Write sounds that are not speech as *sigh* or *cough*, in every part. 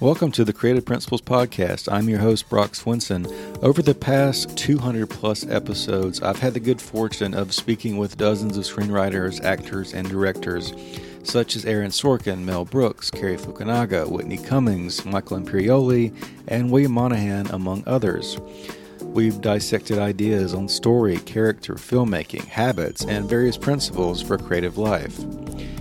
Welcome to the Creative Principles Podcast. I'm your host, Brock Swinson. Over the past 200 plus episodes, I've had the good fortune of speaking with dozens of screenwriters, actors, and directors, such as Aaron Sorkin, Mel Brooks, Cary Fukunaga, Whitney Cummings, Michael Imperioli, and William Monahan, among others. We've dissected ideas on story, character, filmmaking, habits, and various principles for creative life.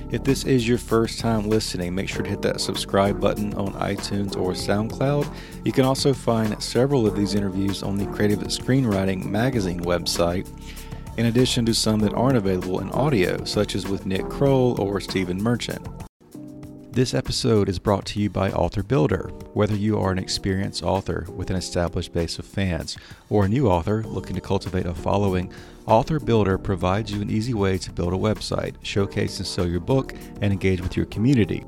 If this is your first time listening, make sure to hit that subscribe button on iTunes or SoundCloud. You can also find several of these interviews on the Creative Screenwriting Magazine website, in addition to some that aren't available in audio, such as with Nick Kroll or Stephen Merchant. This episode is brought to you by Author Builder. Whether you are an experienced author with an established base of fans or a new author looking to cultivate a following, Author Builder provides you an easy way to build a website, showcase and sell your book, and engage with your community.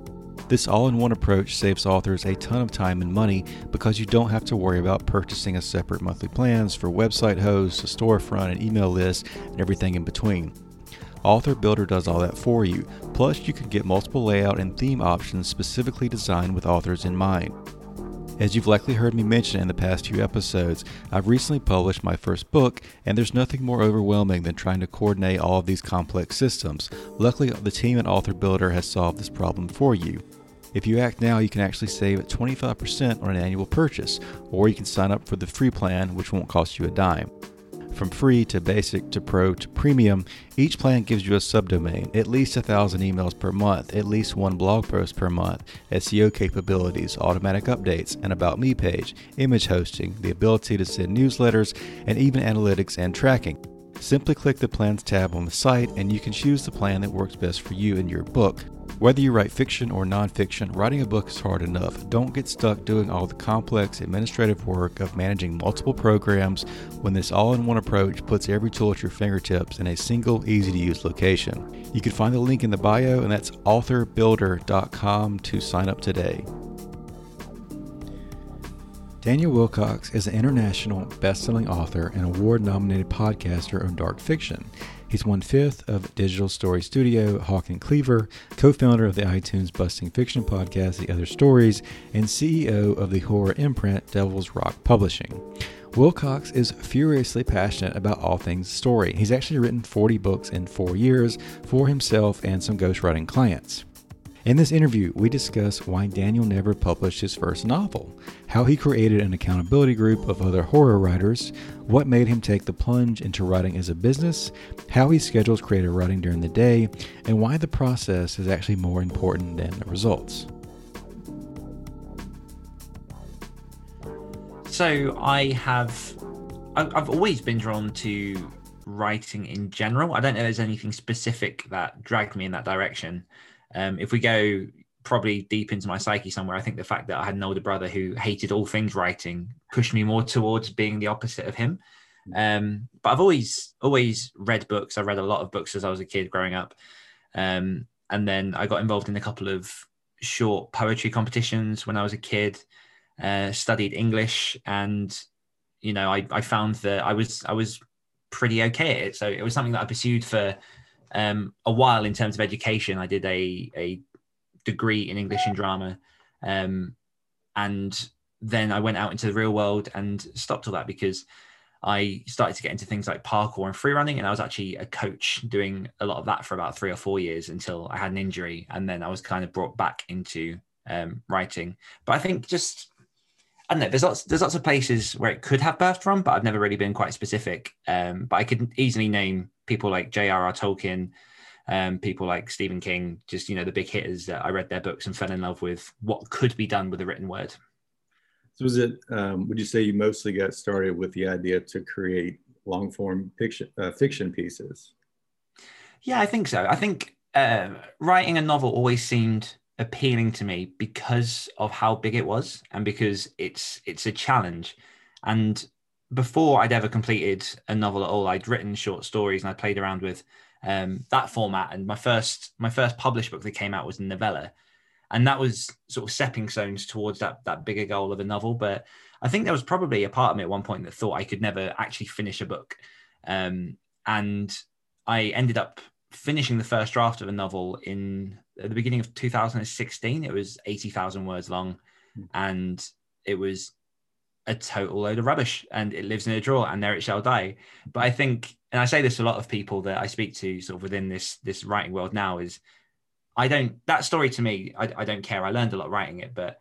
This all in one approach saves authors a ton of time and money because you don't have to worry about purchasing a separate monthly plans for website hosts, a storefront, an email list, and everything in between. Author Builder does all that for you. Plus, you can get multiple layout and theme options specifically designed with authors in mind. As you've likely heard me mention in the past few episodes, I've recently published my first book, and there's nothing more overwhelming than trying to coordinate all of these complex systems. Luckily, the team at Author Builder has solved this problem for you. If you act now, you can actually save 25% on an annual purchase, or you can sign up for the free plan, which won't cost you a dime. From free to basic to pro to premium, each plan gives you a subdomain, at least a thousand emails per month, at least one blog post per month, SEO capabilities, automatic updates, an About Me page, image hosting, the ability to send newsletters, and even analytics and tracking. Simply click the Plans tab on the site and you can choose the plan that works best for you and your book. Whether you write fiction or nonfiction, writing a book is hard enough. Don't get stuck doing all the complex administrative work of managing multiple programs when this all in one approach puts every tool at your fingertips in a single, easy to use location. You can find the link in the bio, and that's authorbuilder.com to sign up today. Daniel Willcocks is an international best-selling author and award-nominated podcaster of dark fiction. He's one fifth of Digital Story Studio, Hawk and Cleaver, co-founder of the iTunes Busting Fiction podcast, The Other Stories, and CEO of the horror imprint Devil's Rock Publishing. Willcocks is furiously passionate about all things story. He's actually written 40 books in four years for himself and some ghostwriting clients. In this interview, we discuss why Daniel never published his first novel, how he created an accountability group of other horror writers, what made him take the plunge into writing as a business, how he schedules creative writing during the day, and why the process is actually more important than the results. So I have, I've always been drawn to writing in general. I don't know there's anything specific that dragged me in that direction. Um, if we go probably deep into my psyche somewhere, I think the fact that I had an older brother who hated all things writing pushed me more towards being the opposite of him. Um, but I've always always read books. I read a lot of books as I was a kid growing up, um, and then I got involved in a couple of short poetry competitions when I was a kid. Uh, studied English, and you know, I, I found that I was I was pretty okay at it. So it was something that I pursued for um, a while in terms of education. I did a, a degree in English and drama. Um, and then I went out into the real world and stopped all that because I started to get into things like parkour and free running. And I was actually a coach doing a lot of that for about three or four years until I had an injury. And then I was kind of brought back into um, writing. But I think just, I don't know, there's lots, there's lots of places where it could have birthed from, but I've never really been quite specific. Um, but I could easily name people like J.R.R. Tolkien, um, people like Stephen King, just you know the big hitters that I read their books and fell in love with what could be done with a written word. So was it? Um, would you say you mostly got started with the idea to create long form fiction uh, fiction pieces? Yeah, I think so. I think uh, writing a novel always seemed appealing to me because of how big it was and because it's it's a challenge and before I'd ever completed a novel at all I'd written short stories and I played around with um, that format. And my first my first published book that came out was a novella. And that was sort of stepping stones towards that that bigger goal of a novel. But I think there was probably a part of me at one point that thought I could never actually finish a book. Um, and I ended up finishing the first draft of a novel in at the beginning of 2016. It was 80,000 words long. Hmm. and it was a total load of rubbish and it lives in a drawer and there it shall die. But I think, and I say this to a lot of people that I speak to sort of within this, this writing world now is I don't, that story to me, I, I don't care. I learned a lot writing it, but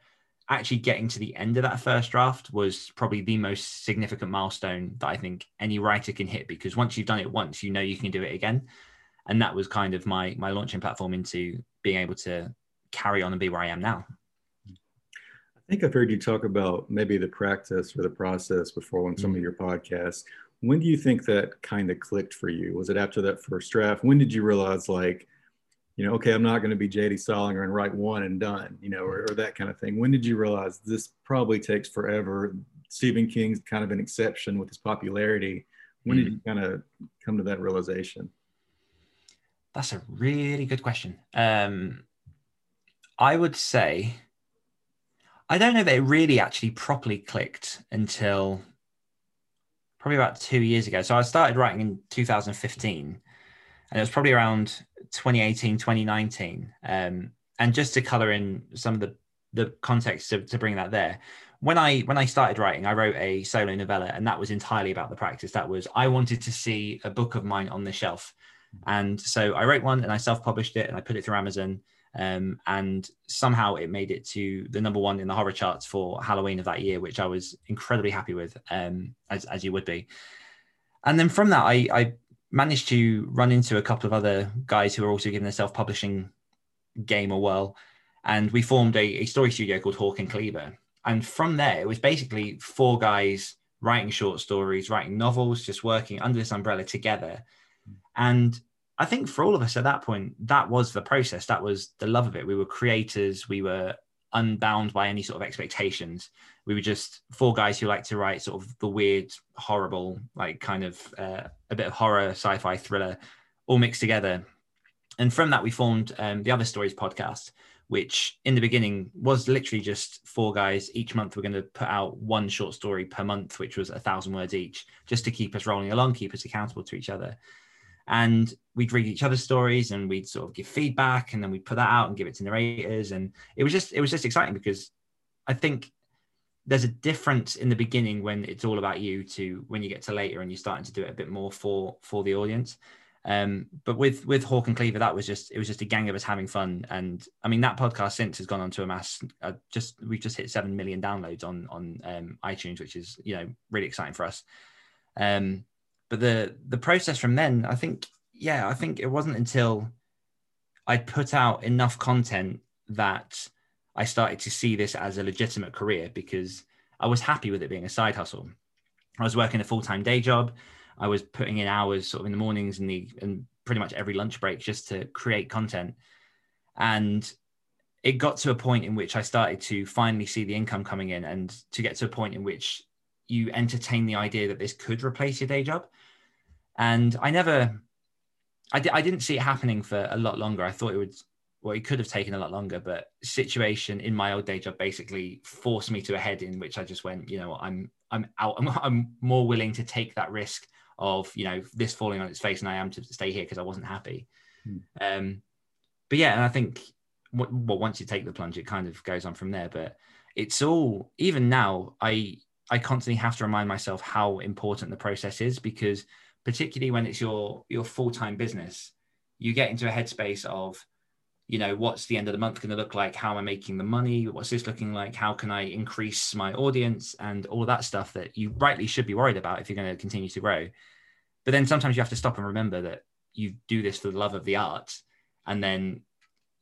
actually getting to the end of that first draft was probably the most significant milestone that I think any writer can hit because once you've done it once, you know you can do it again. And that was kind of my my launching platform into being able to carry on and be where I am now. I think I've heard you talk about maybe the practice or the process before on some mm-hmm. of your podcasts. When do you think that kind of clicked for you? Was it after that first draft? When did you realize like you know, okay, I'm not going to be JD Salinger and write one and done, you know, or, or, that kind of thing. When did you realize this probably takes forever? Stephen King's kind of an exception with his popularity. When mm. did you kind of come to that realization? That's a really good question. Um, I would say, I don't know that it really actually properly clicked until probably about two years ago. So I started writing in 2015 and it was probably around 2018 2019 um, and just to color in some of the the context to, to bring that there when i when i started writing i wrote a solo novella and that was entirely about the practice. That was i wanted to see a book of mine on the shelf. And so i wrote one and i self-published it and i put it through amazon um, and somehow it made it to the number one in the horror charts for halloween of that year which i was incredibly happy with um, as, as you would be. And then from that I, I managed to run into a couple of other guys who are also giving the self-publishing game a whirl. And we formed a, a story studio called hawk and cleaver. And from there it was basically four guys writing short stories writing novels just working under this umbrella together. And i think for all of us at that point that was the process that was the love of it we were creators we were unbound by any sort of expectations. We were just four guys who like to write sort of the weird, horrible, like kind of uh, a bit of horror, sci-fi thriller, all mixed together. And from that, we formed um, the Other Stories podcast, which in the beginning was literally just four guys. Each month, we're going to put out one short story per month, which was a thousand words each, just to keep us rolling along, keep us accountable to each other and we'd read each other's stories and we'd sort of give feedback and then we'd put that out and give it to narrators. And it was just it was just exciting because i think there's a difference in the beginning when it's all about you to when you get to later and you're starting to do it a bit more for for the audience. Um, but with with Hawk and Cleaver, that was just it was just a gang of us having fun, and I mean that podcast since has gone on to amass uh, just we've just hit seven million downloads on on um, iTunes, which is you know really exciting for us. Um, but the the process from then i think yeah i think it wasn't until I'd put out enough content that i started to see this as a legitimate career because i was happy with it being a side hustle. I was working a full-time day job. I was putting in hours sort of in the mornings and the and pretty much every lunch break just to create content. And it got to a point in which i started to finally see the income coming in and to get to a point in which you entertain the idea that this could replace your day job. And I never, I, di- I didn't see it happening for a lot longer. I thought it would, well, it could have taken a lot longer, but situation in my old day job basically forced me to a head in which I just went, you know, I'm, I'm out. I'm, I'm more willing to take that risk of, you know, this falling on its face and I am to stay here because I wasn't happy. Hmm. Um, but yeah, and I think well, once you take the plunge, it kind of goes on from there. But it's all even now. I I constantly have to remind myself how important the process is because particularly when it's your your full-time business, you get into a headspace of, you know, what's the end of the month going to look like? How am I making the money? What's this looking like? How can I increase my audience and all that stuff that you rightly should be worried about if you're going to continue to grow. But then sometimes you have to stop and remember that you do this for the love of the art. And then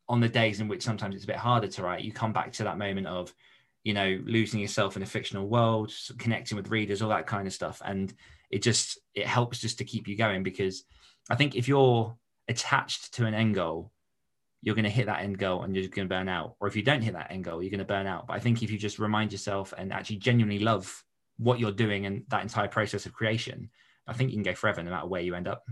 on the days in which sometimes it's a bit harder to write, you come back to that moment of, you know losing yourself in a fictional world connecting with readers all that kind of stuff and it just it helps just to keep you going because i think if you're attached to an end goal you're going to hit that end goal and you're going to burn out. Or if you don't hit that end goal, you're going to burn out. But I think if you just remind yourself and actually genuinely love what you're doing and that entire process of creation, I think you can go forever no matter where you end up.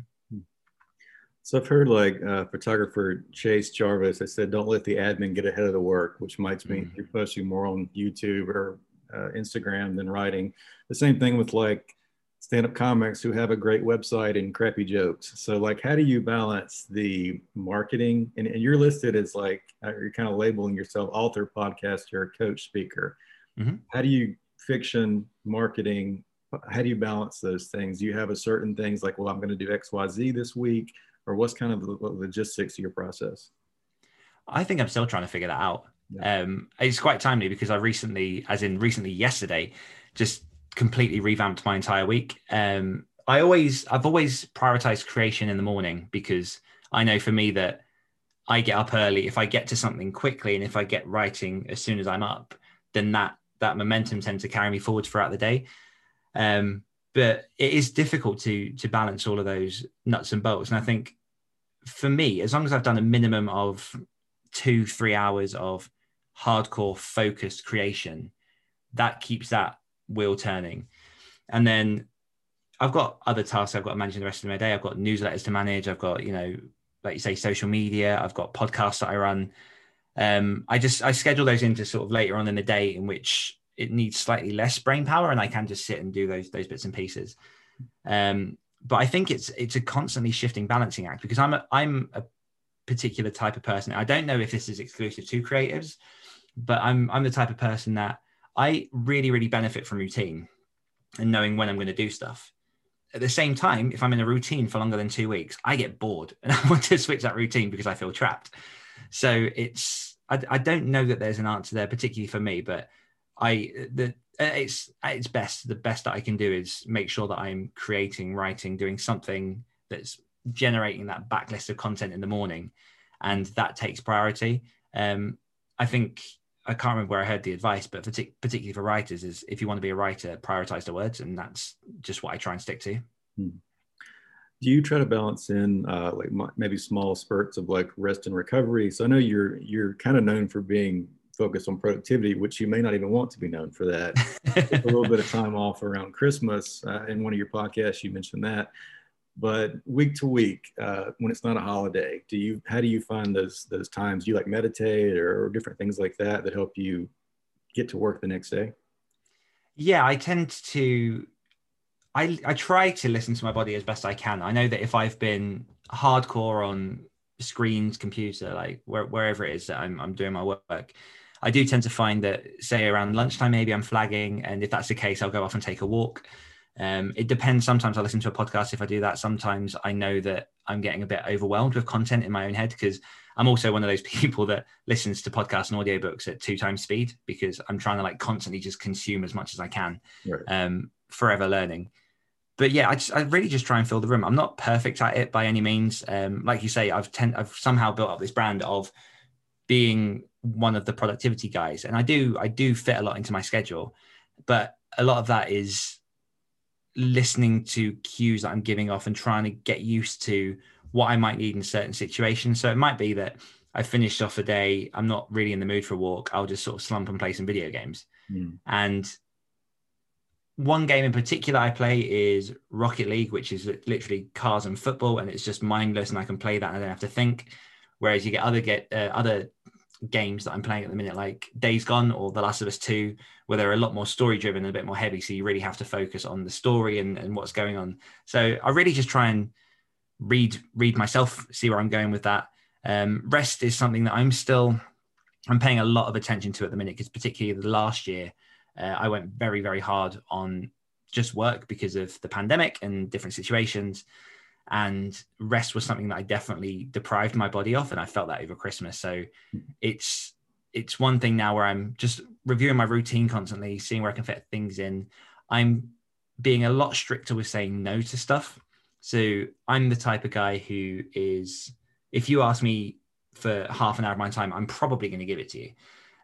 So I've heard like uh, photographer Chase Jarvis. I said, don't let the admin get ahead of the work, which might mean mm. you're posting more on YouTube or uh, Instagram than writing. The same thing with like stand-up comics who have a great website and crappy jokes. So like, how do you balance the marketing? And, and you're listed as like uh, you're kind of labeling yourself author, podcaster, coach, speaker. Mm-hmm. How do you fiction marketing? How do you balance those things? Do you have a certain things like, well, I'm going to do X, Y, Z this week? or what's kind of the logistics of your process? I think I'm still trying to figure that out. Yeah. Um, it's quite timely because I recently, as in recently yesterday, just completely revamped my entire week. Um, I always, I've always prioritized creation in the morning because I know for me that I get up early. If I get to something quickly and if I get writing as soon as I'm up, then that that momentum tends to carry me forward throughout the day. Um, but it is difficult to to balance all of those nuts and bolts and i think for me as long as i've done a minimum of two three hours of hardcore focused creation that keeps that wheel turning. And then i've got other tasks i've got to manage the rest of my day. I've got newsletters to manage. I've got you know like you say social media. I've got podcasts that i run. Um, i just i schedule those into sort of later on in the day in which it needs slightly less brain power and I can just sit and do those those bits and pieces. Um, but I think it's it's a constantly shifting balancing act because I'm a, I'm a particular type of person. I don't know if this is exclusive to creatives, but I'm I'm the type of person that I really really benefit from routine and knowing when I'm going to do stuff. At the same time, if I'm in a routine for longer than two weeks, I get bored *laughs* and I want to switch that routine because I feel trapped. So it's I, I don't know that there's an answer there, particularly for me, but I the it's it's best the best that I can do is make sure that I'm creating, writing, doing something that's generating that backlist of content in the morning, and that takes priority. Um, I think I can't remember where I heard the advice, but partic- particularly for writers, is if you want to be a writer, prioritize the words, and that's just what I try and stick to. Hmm. Do you try to balance in uh, like maybe small spurts of like rest and recovery? So I know you're you're kind of known for being focused on productivity, which you may not even want to be known for that. *laughs* a little bit of time off around Christmas. Uh, in one of your podcasts, you mentioned that. But week to week, uh, when it's not a holiday, do you how do you find those those times? Do you like meditate or, or different things like that that help you get to work the next day? Yeah, I tend to. I I try to listen to my body as best I can. I know that if I've been hardcore on screens, computer, like where, wherever it is that I'm, I'm doing my work, I do tend to find that, say, around lunchtime, maybe I'm flagging. And if that's the case, I'll go off and take a walk. Um, it depends. Sometimes I listen to a podcast if I do that. Sometimes I know that I'm getting a bit overwhelmed with content in my own head because I'm also one of those *laughs* people that listens to podcasts and audiobooks at two times speed because I'm trying to like constantly just consume as much as I can, right. um, forever learning. But yeah, I, just, I really just try and fill the room. I'm not perfect at it by any means. Um, like you say, I've ten, I've somehow built up this brand of being one of the productivity guys and i do i do fit a lot into my schedule but a lot of that is listening to cues that i'm giving off and trying to get used to what i might need in certain situations so it might be that i finished off a day i'm not really in the mood for a walk i'll just sort of slump and play some video games mm. and one game in particular I play is Rocket League, which is literally cars and football, and it's just mindless, and I can play that and I don't have to think. Whereas you get other get uh, other games that I'm playing at the minute, like Days Gone or The Last of Us 2, where they're a lot more story driven and a bit more heavy. So you really have to focus on the story and, and what's going on. So I really just try and read read myself, see where I'm going with that. Um, rest is something that I'm still I'm paying a lot of attention to at the minute because particularly the last year uh, I went very very hard on just work because of the pandemic and different situations and rest was something that I definitely deprived my body of, and I felt that over Christmas. So it's it's one thing now where I'm just reviewing my routine constantly, seeing where I can fit things in. I'm being a lot stricter with saying no to stuff. So I'm the type of guy who is, if you ask me for half an hour of my time, I'm probably going to give it to you,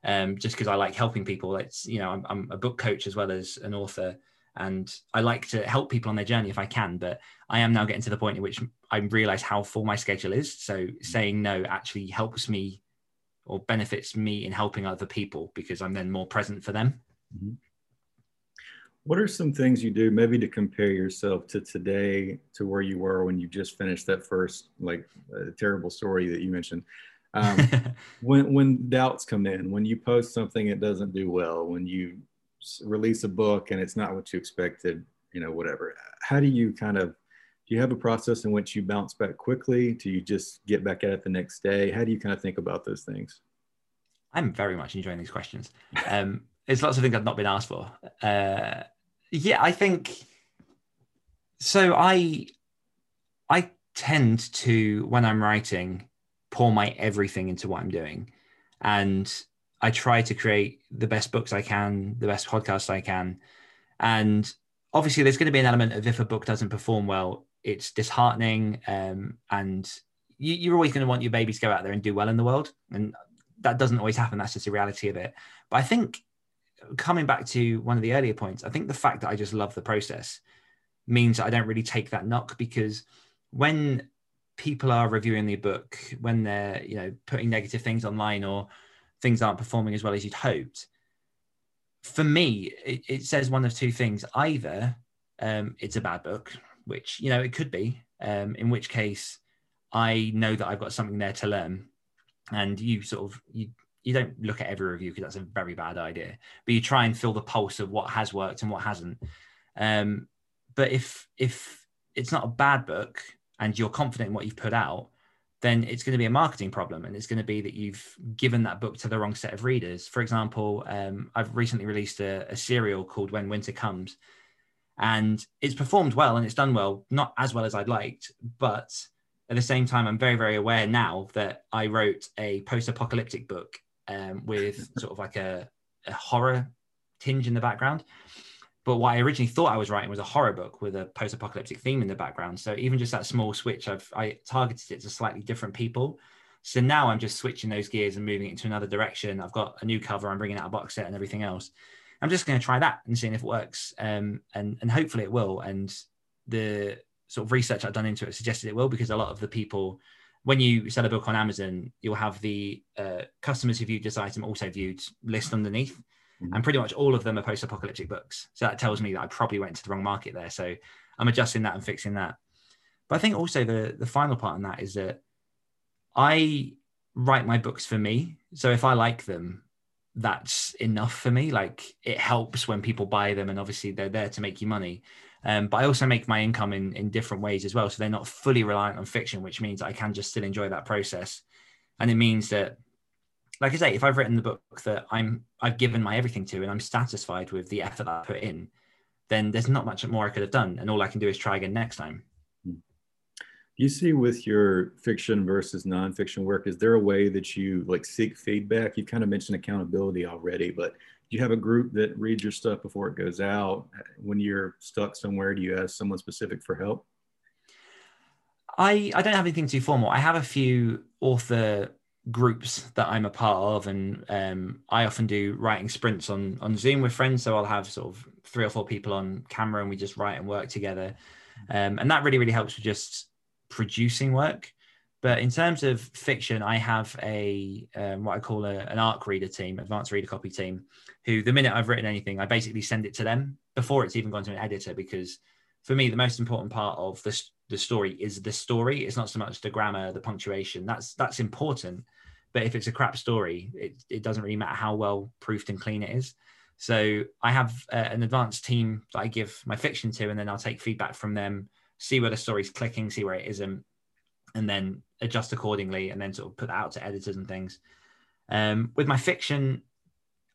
um, just because I like helping people. It's you know I'm, I'm a book coach as well as an author, and I like to help people on their journey if I can. But I am now getting to the point in which I realize how full my schedule is. So saying no actually helps me or benefits me in helping other people because I'm then more present for them. Mm-hmm. What are some things you do maybe to compare yourself to today to where you were when you just finished that first like uh, terrible story that you mentioned? Um, *laughs* when when doubts come in, when you post something it doesn't do well, when you release a book and it's not what you expected, you know, whatever. How do you kind of do you have a process in which you bounce back quickly? Do you just get back at it the next day? How do you kind of think about those things? I'm very much enjoying these questions. Um, there's lots of things I've not been asked for. Uh, yeah, I think so. I I tend to when I'm writing pour my everything into what I'm doing, and I try to create the best books I can, the best podcasts I can. And obviously, there's going to be an element of if a book doesn't perform well, it's disheartening. Um, and you, are always going to want your baby to go out there and do well in the world. And that doesn't always happen. That's just the reality of it. But I think coming back to one of the earlier points, I think the fact that I just love the process means I don't really take that knock because when people are reviewing the book, when they're, you know, putting negative things online or things aren't performing as well as you'd hoped. For me, it, it says one of two things. Either um, it's a bad book, which, you know, it could be, um, in which case I know that I've got something there to learn. And you sort of, you, you don't look at every review because that's a very bad idea, but you try and feel the pulse of what has worked and what hasn't. Um, but if, if it's not a bad book and you're confident in what you've put out, then it's going to be a marketing problem and it's going to be that you've given that book to the wrong set of readers. For example, um, I've recently released a, a, serial called When Winter Comes, and it's performed well and it's done well, not as well as I'd liked, but at the same time, I'm very, very aware now that I wrote a post apocalyptic book um, with sort of like a, a horror tinge in the background. But what I originally thought I was writing was a horror book with a post-apocalyptic theme in the background. So even just that small switch, I've I targeted it to slightly different people. So now I'm just switching those gears and moving it into another direction. I've got a new cover. I'm bringing out a box set and everything else. I'm just going to try that and seeing if it works, um, and and hopefully it will. And the sort of research I've done into it suggested it will because a lot of the people, when you sell a book on Amazon, you'll have the uh, customers who viewed this item also viewed list underneath. Mm-hmm. And pretty much all of them are post apocalyptic books. So that tells me that I probably went into the wrong market there. So I'm adjusting that and fixing that. But I think also the, the final part on that is that I write my books for me. So if I like them, that's enough for me. Like it helps when people buy them, and obviously they're there to make you money. Um, but I also make my income in in different ways as well. So they're not fully reliant on fiction, which means I can just still enjoy that process. And it means that like I say, if I've written the book that I'm I've given my everything to and I'm satisfied with the effort that I put in, then there's not much more I could have done. And all I can do is try again next time. Hmm. You see with your fiction versus nonfiction work, is there a way that you like seek feedback? You kind of mentioned accountability already, but do you have a group that reads your stuff before it goes out? When you're stuck somewhere, do you ask someone specific for help? I, I don't have anything too formal. I have a few author groups that I'm a part of, and um, I often do writing sprints on on Zoom with friends. So I'll have sort of three or four people on camera, and we just write and work together, um, and that really really helps with just producing work. But in terms of fiction, I have a um, what I call a, an ARC reader team, advanced reader copy team, who the minute I've written anything, I basically send it to them before it's even gone to an editor. Because for me, the most important part of this the story is the story. It's not so much the grammar, the punctuation. That's that's important. But if it's a crap story, it, it doesn't really matter how well proofed and clean it is. So I have uh, an advanced team that I give my fiction to, and then I'll take feedback from them, see where the story's clicking, see where it isn't, and then adjust accordingly, and then sort of put that out to editors and things. Um, with my fiction,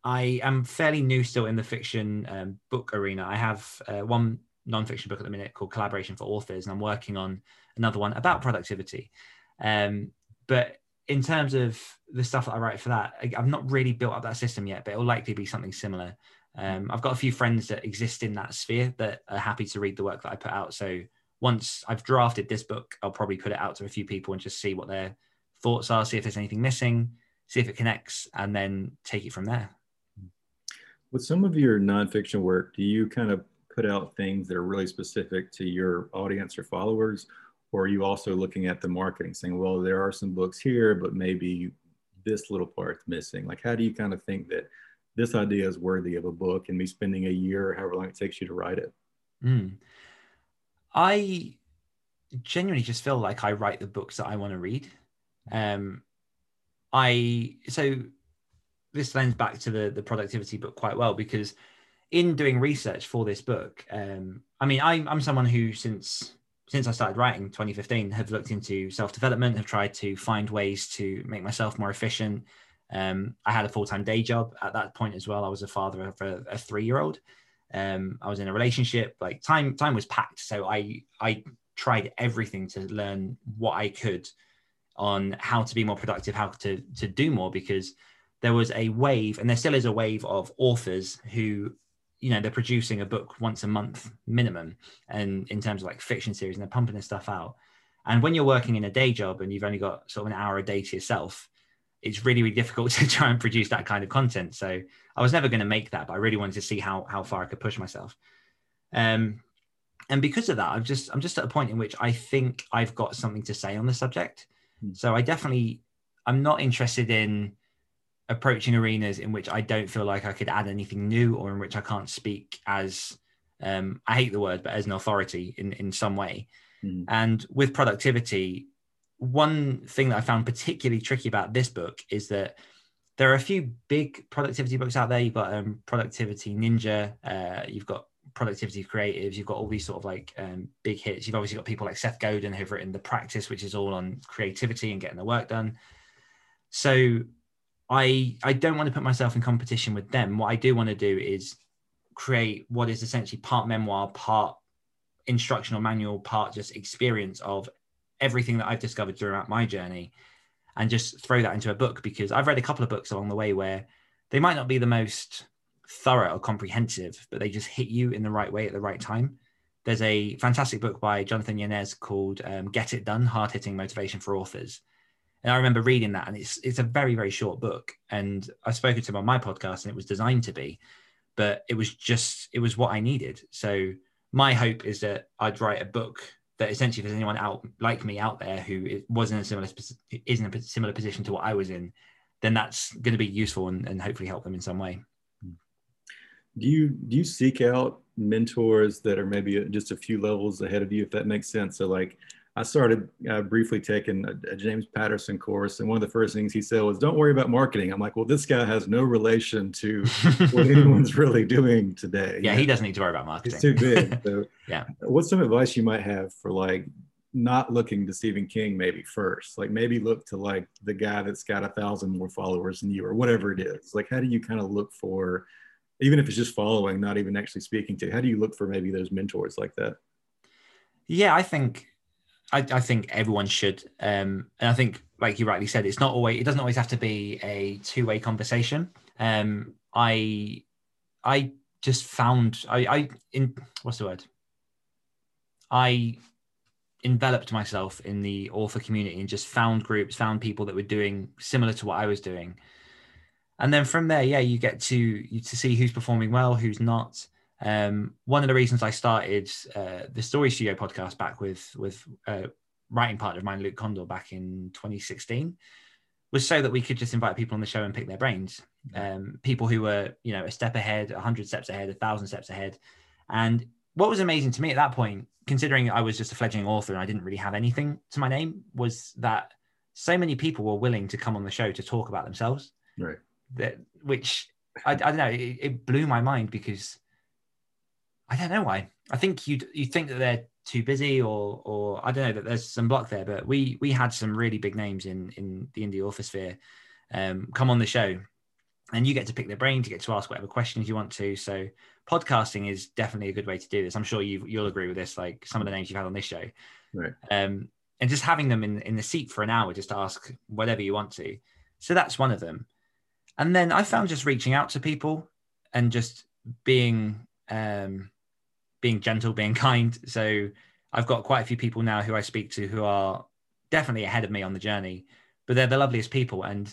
I am fairly new still in the fiction um, book arena. I have uh, one nonfiction book at the minute called Collaboration for Authors, and I'm working on another one about productivity. Um, but in terms of the stuff that I write for that, I've not really built up that system yet, but it will likely be something similar. Um, I've got a few friends that exist in that sphere that are happy to read the work that I put out. So once I've drafted this book, I'll probably put it out to a few people and just see what their thoughts are, see if there's anything missing, see if it connects, and then take it from there. With some of your nonfiction work, do you kind of put out things that are really specific to your audience or followers? Or are you also looking at the marketing saying, well, there are some books here, but maybe this little part's missing? Like, how do you kind of think that this idea is worthy of a book and me spending a year, however long it takes you to write it? Mm. I genuinely just feel like I write the books that I want to read. Um, I so this lends back to the the productivity book quite well because in doing research for this book, um, I mean, I, I'm someone who since since I started writing 2015 have looked into self development, have tried to find ways to make myself more efficient. Um, I had a full time day job at that point as well. I was a father of a, a three year old. Um, I was in a relationship. Like time time was packed, so I I tried everything to learn what I could on how to be more productive, how to to do more because there was a wave and there still is a wave of authors who you know they're producing a book once a month minimum and in terms of like fiction series and they're pumping this stuff out. And when you're working in a day job and you've only got sort of an hour a day to yourself it's really really difficult *laughs* to try and produce that kind of content. So i was never going to make that but i really wanted to see how how far i could push myself. Um and because of that i'm just i'm just at a point in which i think i've got something to say on the subject. Mm. so i definitely i'm not interested in approaching arenas in which I don't feel like I could add anything new or in which I can't speak as um, I hate the word, but as an authority in, in some way. Mm. And with productivity, one thing that I found particularly tricky about this book is that there are a few big productivity books out there. You've got um, Productivity Ninja, uh, you've got Productivity Creatives, you've got all these sort of like um, big hits. You've obviously got people like Seth Godin who've written The Practice, which is all on creativity and getting the work done. So I I don't want to put myself in competition with them. What I do want to do is create what is essentially part memoir, part instructional manual, part just experience of everything that I've discovered throughout my journey and just throw that into a book because I've read a couple of books along the way where they might not be the most thorough or comprehensive, but they just hit you in the right way at the right time. There's a fantastic book by Jonathan Yanez called um, Get It Done Hard Hitting Motivation for Authors. And I remember reading that, and it's it's a very very short book. And I spoke to him on my podcast, and it was designed to be, but it was just it was what I needed. So my hope is that I'd write a book that essentially, if there's anyone out like me out there who was in a similar is in a similar position to what I was in, then that's going to be useful and, and hopefully help them in some way. Do you do you seek out mentors that are maybe just a few levels ahead of you, if that makes sense? So like I started uh, briefly taking a, a, James Patterson course, and one of the first things he said was, "Don't worry about marketing." I'm like, "Well, this guy has no relation to what *laughs* anyone's really doing today." Yeah, he doesn't need to worry about marketing. He's too big. So, *laughs* yeah. What's some advice you might have for like not looking to Stephen King maybe first? Like maybe look to like the guy that's got a thousand more followers than you, or whatever it is. Like, how do you kind of look for, even if it's just following, not even actually speaking to? How do you look for maybe those mentors like that? Yeah, I think I, I think everyone should. Um, and I think, like you rightly said, it's not always. It doesn't always have to be a two-way conversation. Um, I, I just found I, I in what's the word? I enveloped myself in the author community and just found groups, found people that were doing similar to what I was doing. And then from there, yeah, you get to you to see who's performing well, who's not. Um, one of the reasons I started uh, the Story Studio podcast back with with a writing partner of mine, Luke Kondor, back in 2016, was so that we could just invite people on the show and pick their brains. Um, people who were, you know, a step ahead, a hundred steps ahead, a thousand steps ahead. And what was amazing to me at that point, considering I was just a fledgling author and I didn't really have anything to my name, was that so many people were willing to come on the show to talk about themselves. Right. That which I, I don't know, it, it blew my mind because I don't know why. I think you you think that they're too busy, or or I don't know that there's some block there. But we we had some really big names in in the indie author sphere um, come on the show, and you get to pick their brain, to get to ask whatever questions you want to. So podcasting is definitely a good way to do this. I'm sure you you'll agree with this. Like some of the names you've had on this show, right? Um, and just having them in in the seat for an hour, just to ask whatever you want to. So that's one of them. And then I found just reaching out to people and just being um, being gentle, being *laughs* kind. So I've got quite a few people now who I speak to who are definitely ahead of me on the journey, but they're the loveliest people. And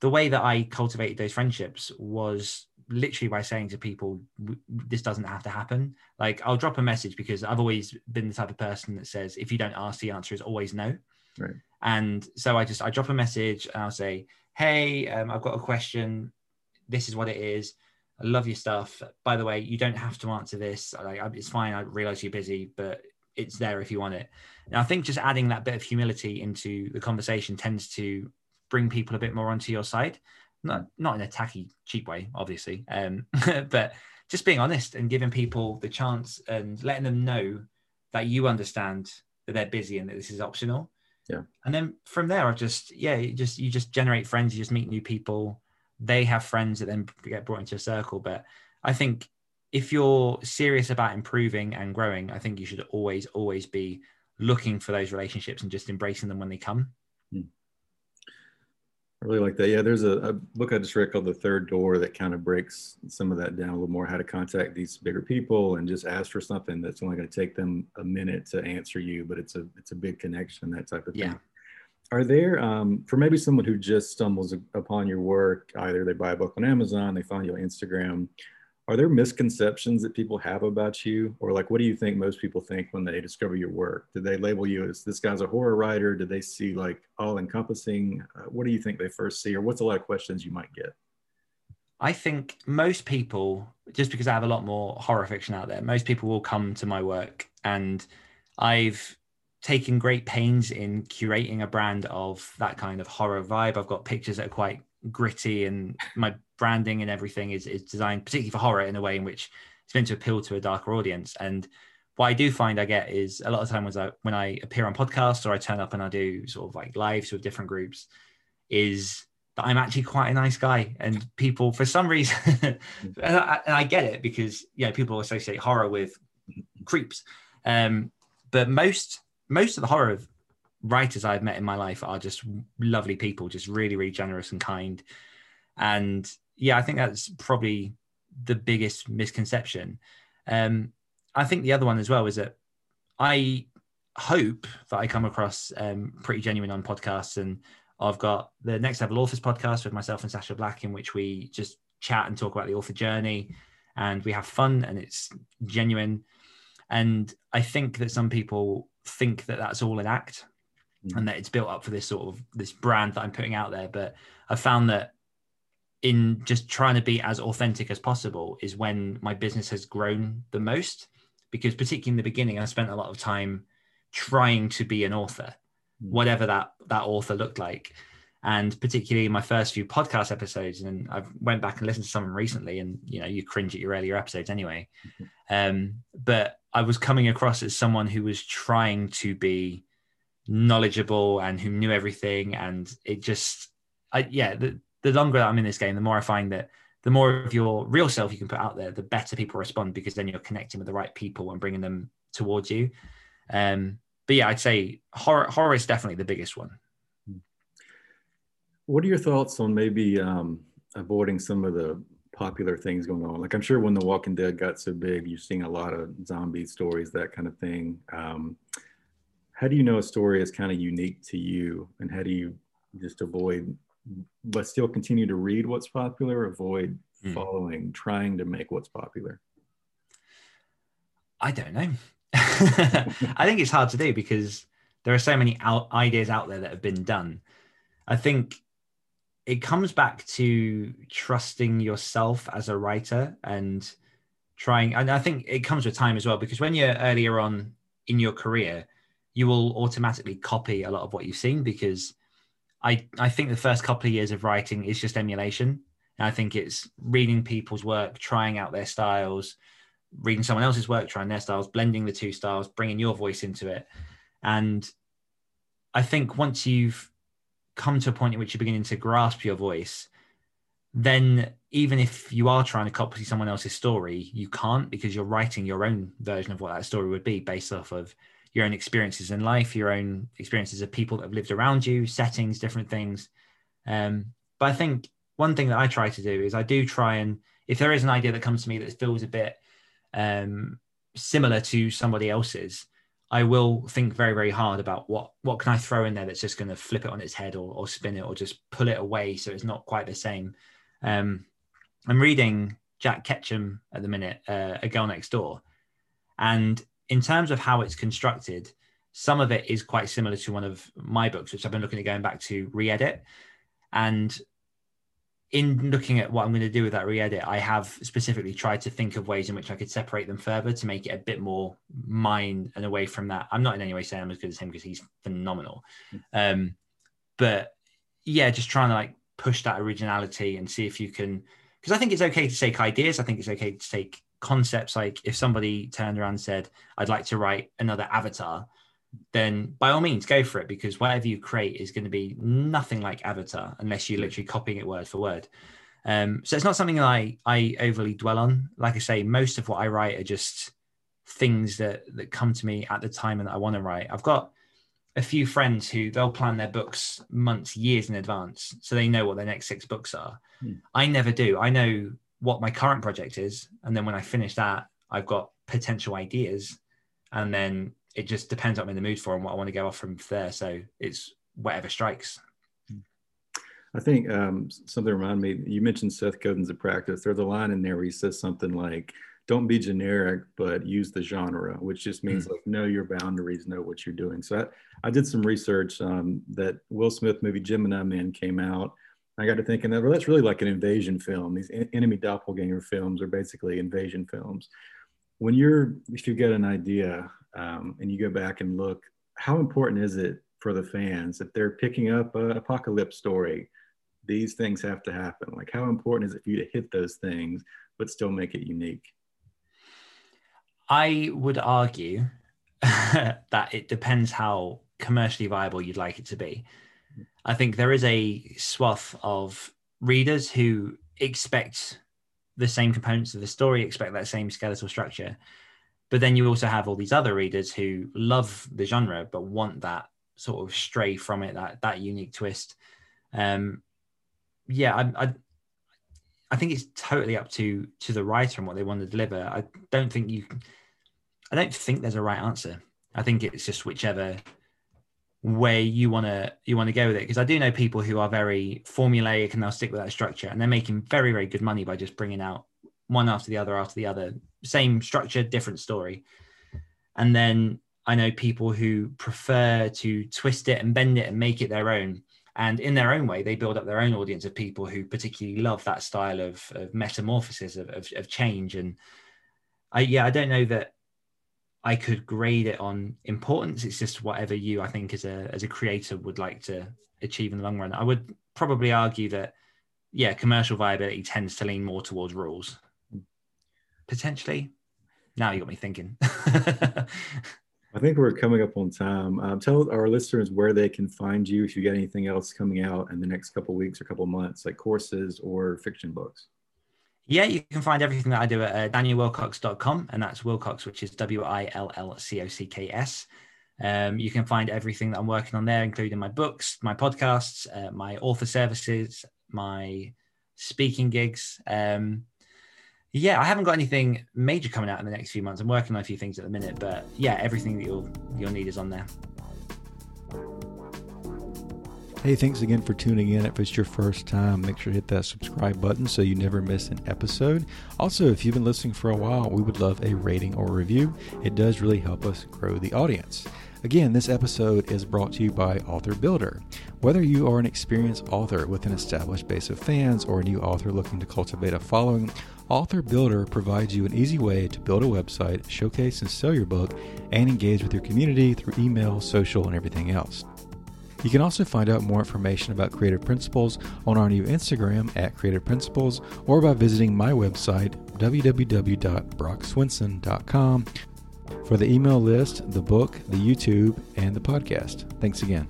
the way that I cultivated those friendships was literally by saying to people, this doesn't have to happen. Like I'll drop a message because I've always been the type of person that says, if you don't ask, the answer is always no. Right. And so I just I drop a message and I'll say, hey, um, I've got a question. This is what it is. I love your stuff. By the way, you don't have to answer this. Like, it's fine. I realize you're busy, but it's there if you want it. And I think just adding that bit of humility into the conversation tends to bring people a bit more onto your side. Not not in a tacky, cheap way, obviously, um, *laughs* but just being honest and giving people the chance and letting them know that you understand that they're busy and that this is optional. Yeah. And then from there, I've just yeah, you just you just generate friends. You just meet new people. They have friends that then get brought into a circle. But I think if you're serious about improving and growing, I think you should always always be looking for those relationships and just embracing them when they come. Hmm. I really like that. Yeah, there's a, a, book I just read called The Third Door that kind of breaks some of that down a little more how to contact these bigger people and just ask for something that's only going to take them a minute to answer you, but it's a it's a big connection, that type of thing. Yeah. Are there, um, for maybe someone who just stumbles upon your work, either they buy a book on Amazon, they find you on Instagram, are there misconceptions that people have about you? Or like what do you think most people think when they discover your work? Did they label you as this guy's a horror writer did they see like all encompassing uh, what do you think they first see? Or what's a lot of questions you might get? I think most people just because i have a lot more horror fiction out there most people will come to my work and i've taken great pains in curating a brand of that kind of horror vibe. I've got pictures that are quite gritty and my branding and everything is, is designed particularly for horror in a way in which it's meant to appeal to a darker audience. And what I do find I get is a lot of times I, when I appear on podcasts or I turn up and I do sort of like lives with different groups is that I'm actually quite a nice guy and people for some reason *laughs* and, I, and, I, get it because yeah people associate horror with creeps. Um, but most most of the horror writers I've met in my life are just lovely people just really really generous and kind and yeah, I think that's probably the biggest misconception. Um, I think the other one as well is that I hope that I come across um, pretty genuine on podcasts, and I've got the Next Level Authors podcast with myself and Sacha Black, in which we just chat and talk about the author journey, and we have fun, and it's genuine. And I think that some people think that that's all an act, mm. and that it's built up for this sort of this brand that I'm putting out there. But I found that in just trying to be as authentic as possible is when my business has grown the most because particularly in the beginning i spent a lot of time trying to be an author mm. whatever that that author looked like and particularly my first few podcast episodes and i went back and listened to some of them recently and you know you cringe at your earlier episodes anyway mm-hmm. um, but i was coming across as someone who was trying to be knowledgeable and who knew everything and it just I, yeah the, the longer I'm in this game, the more I find that the more of your real self you can put out there, the better people respond because then you're connecting with the right people and bringing them towards you. Um, but yeah, I'd say horror, horror is definitely the biggest one. What are your thoughts on maybe um, avoiding some of the popular things going on? Like I'm sure when The Walking Dead got so big, you've seen a lot of zombie stories, that kind of thing. Um, how do you know a story is kind of unique to you, and how do you just avoid but still continue to read what's popular, avoid mm. following, trying to make what's popular? I don't know. *laughs* I think it's hard to do because there are so many out- ideas out there that have been done. I think it comes back to trusting yourself as a writer and trying. And I think it comes with time as well because when you're earlier on in your career, you will automatically copy a lot of what you've seen because I, I think the first couple of years of writing is just emulation. And I think it's reading people's work, trying out their styles, reading someone else's work, trying their styles, blending the two styles, bringing your voice into it. And I think once you've come to a point in which you're beginning to grasp your voice, then even if you are trying to copy someone else's story, you can't because you're writing your own version of what that story would be based off of your own experiences in life, your own experiences of people that have lived around you, settings, different things. Um, but I think one thing that I try to do is I do try and if there is an idea that comes to me that feels a bit um, similar to somebody else's, I will think very, very hard about what what can I throw in there that's just going to flip it on its head or, or spin it or just pull it away so it's not quite the same. Um, I'm reading Jack Ketchum at the minute, uh, A Girl Next Door. And in terms of how it's constructed, some of it is quite similar to one of my books, which I've been looking at going back to re edit. And in looking at what I'm going to do with that re-edit, I have specifically tried to think of ways in which I could separate them further to make it a bit more mine and away from that. I'm not in any way saying I'm as good as him because he's phenomenal. Um, but yeah, just trying to like push that originality and see if you can, because I think it's okay to take ideas. I think it's okay to take concepts. Like if somebody turned around and said, I'd like to write another avatar, then by all means go for it because whatever you create is going to be nothing like Avatar unless you're literally copying it word for word. Um, so it's not something I I overly dwell on. Like I say, most of what I write are just things that that come to me at the time and that I want to write. I've got a few friends who they'll plan their books months, years in advance, so they know what their next six books are. Hmm. I never do. I know what my current project is, and then when I finish that, I've got potential ideas, and then it just depends what I'm in the mood for and what I want to go off from there. So it's whatever strikes. I think um, something reminded me. You mentioned Seth Godin's a practice. There's a line in there where he says something like, "Don't be generic, but use the genre," which just means mm. like know your boundaries, know what you're doing. So I, I did some research um, that Will Smith movie Gemini Man came out. I got to thinking that well, that's really like an invasion film. These enemy doppelganger films are basically invasion films. When you're, if you get an idea um, and you go back and look, how important is it for the fans if they're picking up an apocalypse story? These things have to happen. Like, how important is it for you to hit those things but still make it unique? I would argue *laughs* that it depends how commercially viable you'd like it to be. I think there is a swath of readers who expect the same components of the story, expect that same skeletal structure. But then you also have all these other readers who love the genre but want that sort of stray from it, that that unique twist. Um, yeah, I, I, I think it's totally up to to the writer and what they want to deliver. I don't think you, I don't think there's a right answer. I think it's just whichever way you want to you want to go with it because i do know people who are very formulaic and they'll stick with that structure and they're making very very good money by just bringing out one after the other after the other same structure, different story. And then I know people who prefer to twist it and bend it and make it their own. And in their own way, they build up their own audience of people who particularly love that style of, of metamorphosis, of, of, of change. And I, yeah, I don't know that I could grade it on importance. It's just whatever you, I think, as a as a creator, would like to achieve in the long run. I would probably argue that, yeah, commercial viability tends to lean more towards rules potentially. Now you got me thinking. *laughs* I think we're coming up on time. Um, tell our listeners where they can find you if you get anything else coming out in the next couple weeks or couple months, like courses or fiction books. Yeah, you can find everything that I do at uh, danielwillcocks.com, and that's Willcocks, which is W I L L C O C K S. Um, you can find everything that I'm working on there, including my books, my podcasts, uh, my author services, my speaking gigs. Um, yeah, I haven't got anything major coming out in the next few months. I'm working on a few things at the minute, but yeah, everything that you'll you'll need is on there. Hey, thanks again for tuning in. If it's your first time, make sure to hit that subscribe button so you never miss an episode. Also, if you've been listening for a while, we would love a rating or review. It does really help us grow the audience. Again, this episode is brought to you by Author Builder. Whether you are an experienced author with an established base of fans or a new author looking to cultivate a following, Author Builder provides you an easy way to build a website, showcase and sell your book, and engage with your community through email, social, and everything else. You can also find out more information about Creative Principles on our new Instagram at Creative Principles or by visiting my website, www.brockswinson.com, for the email list, the book, the YouTube, and the podcast. Thanks again.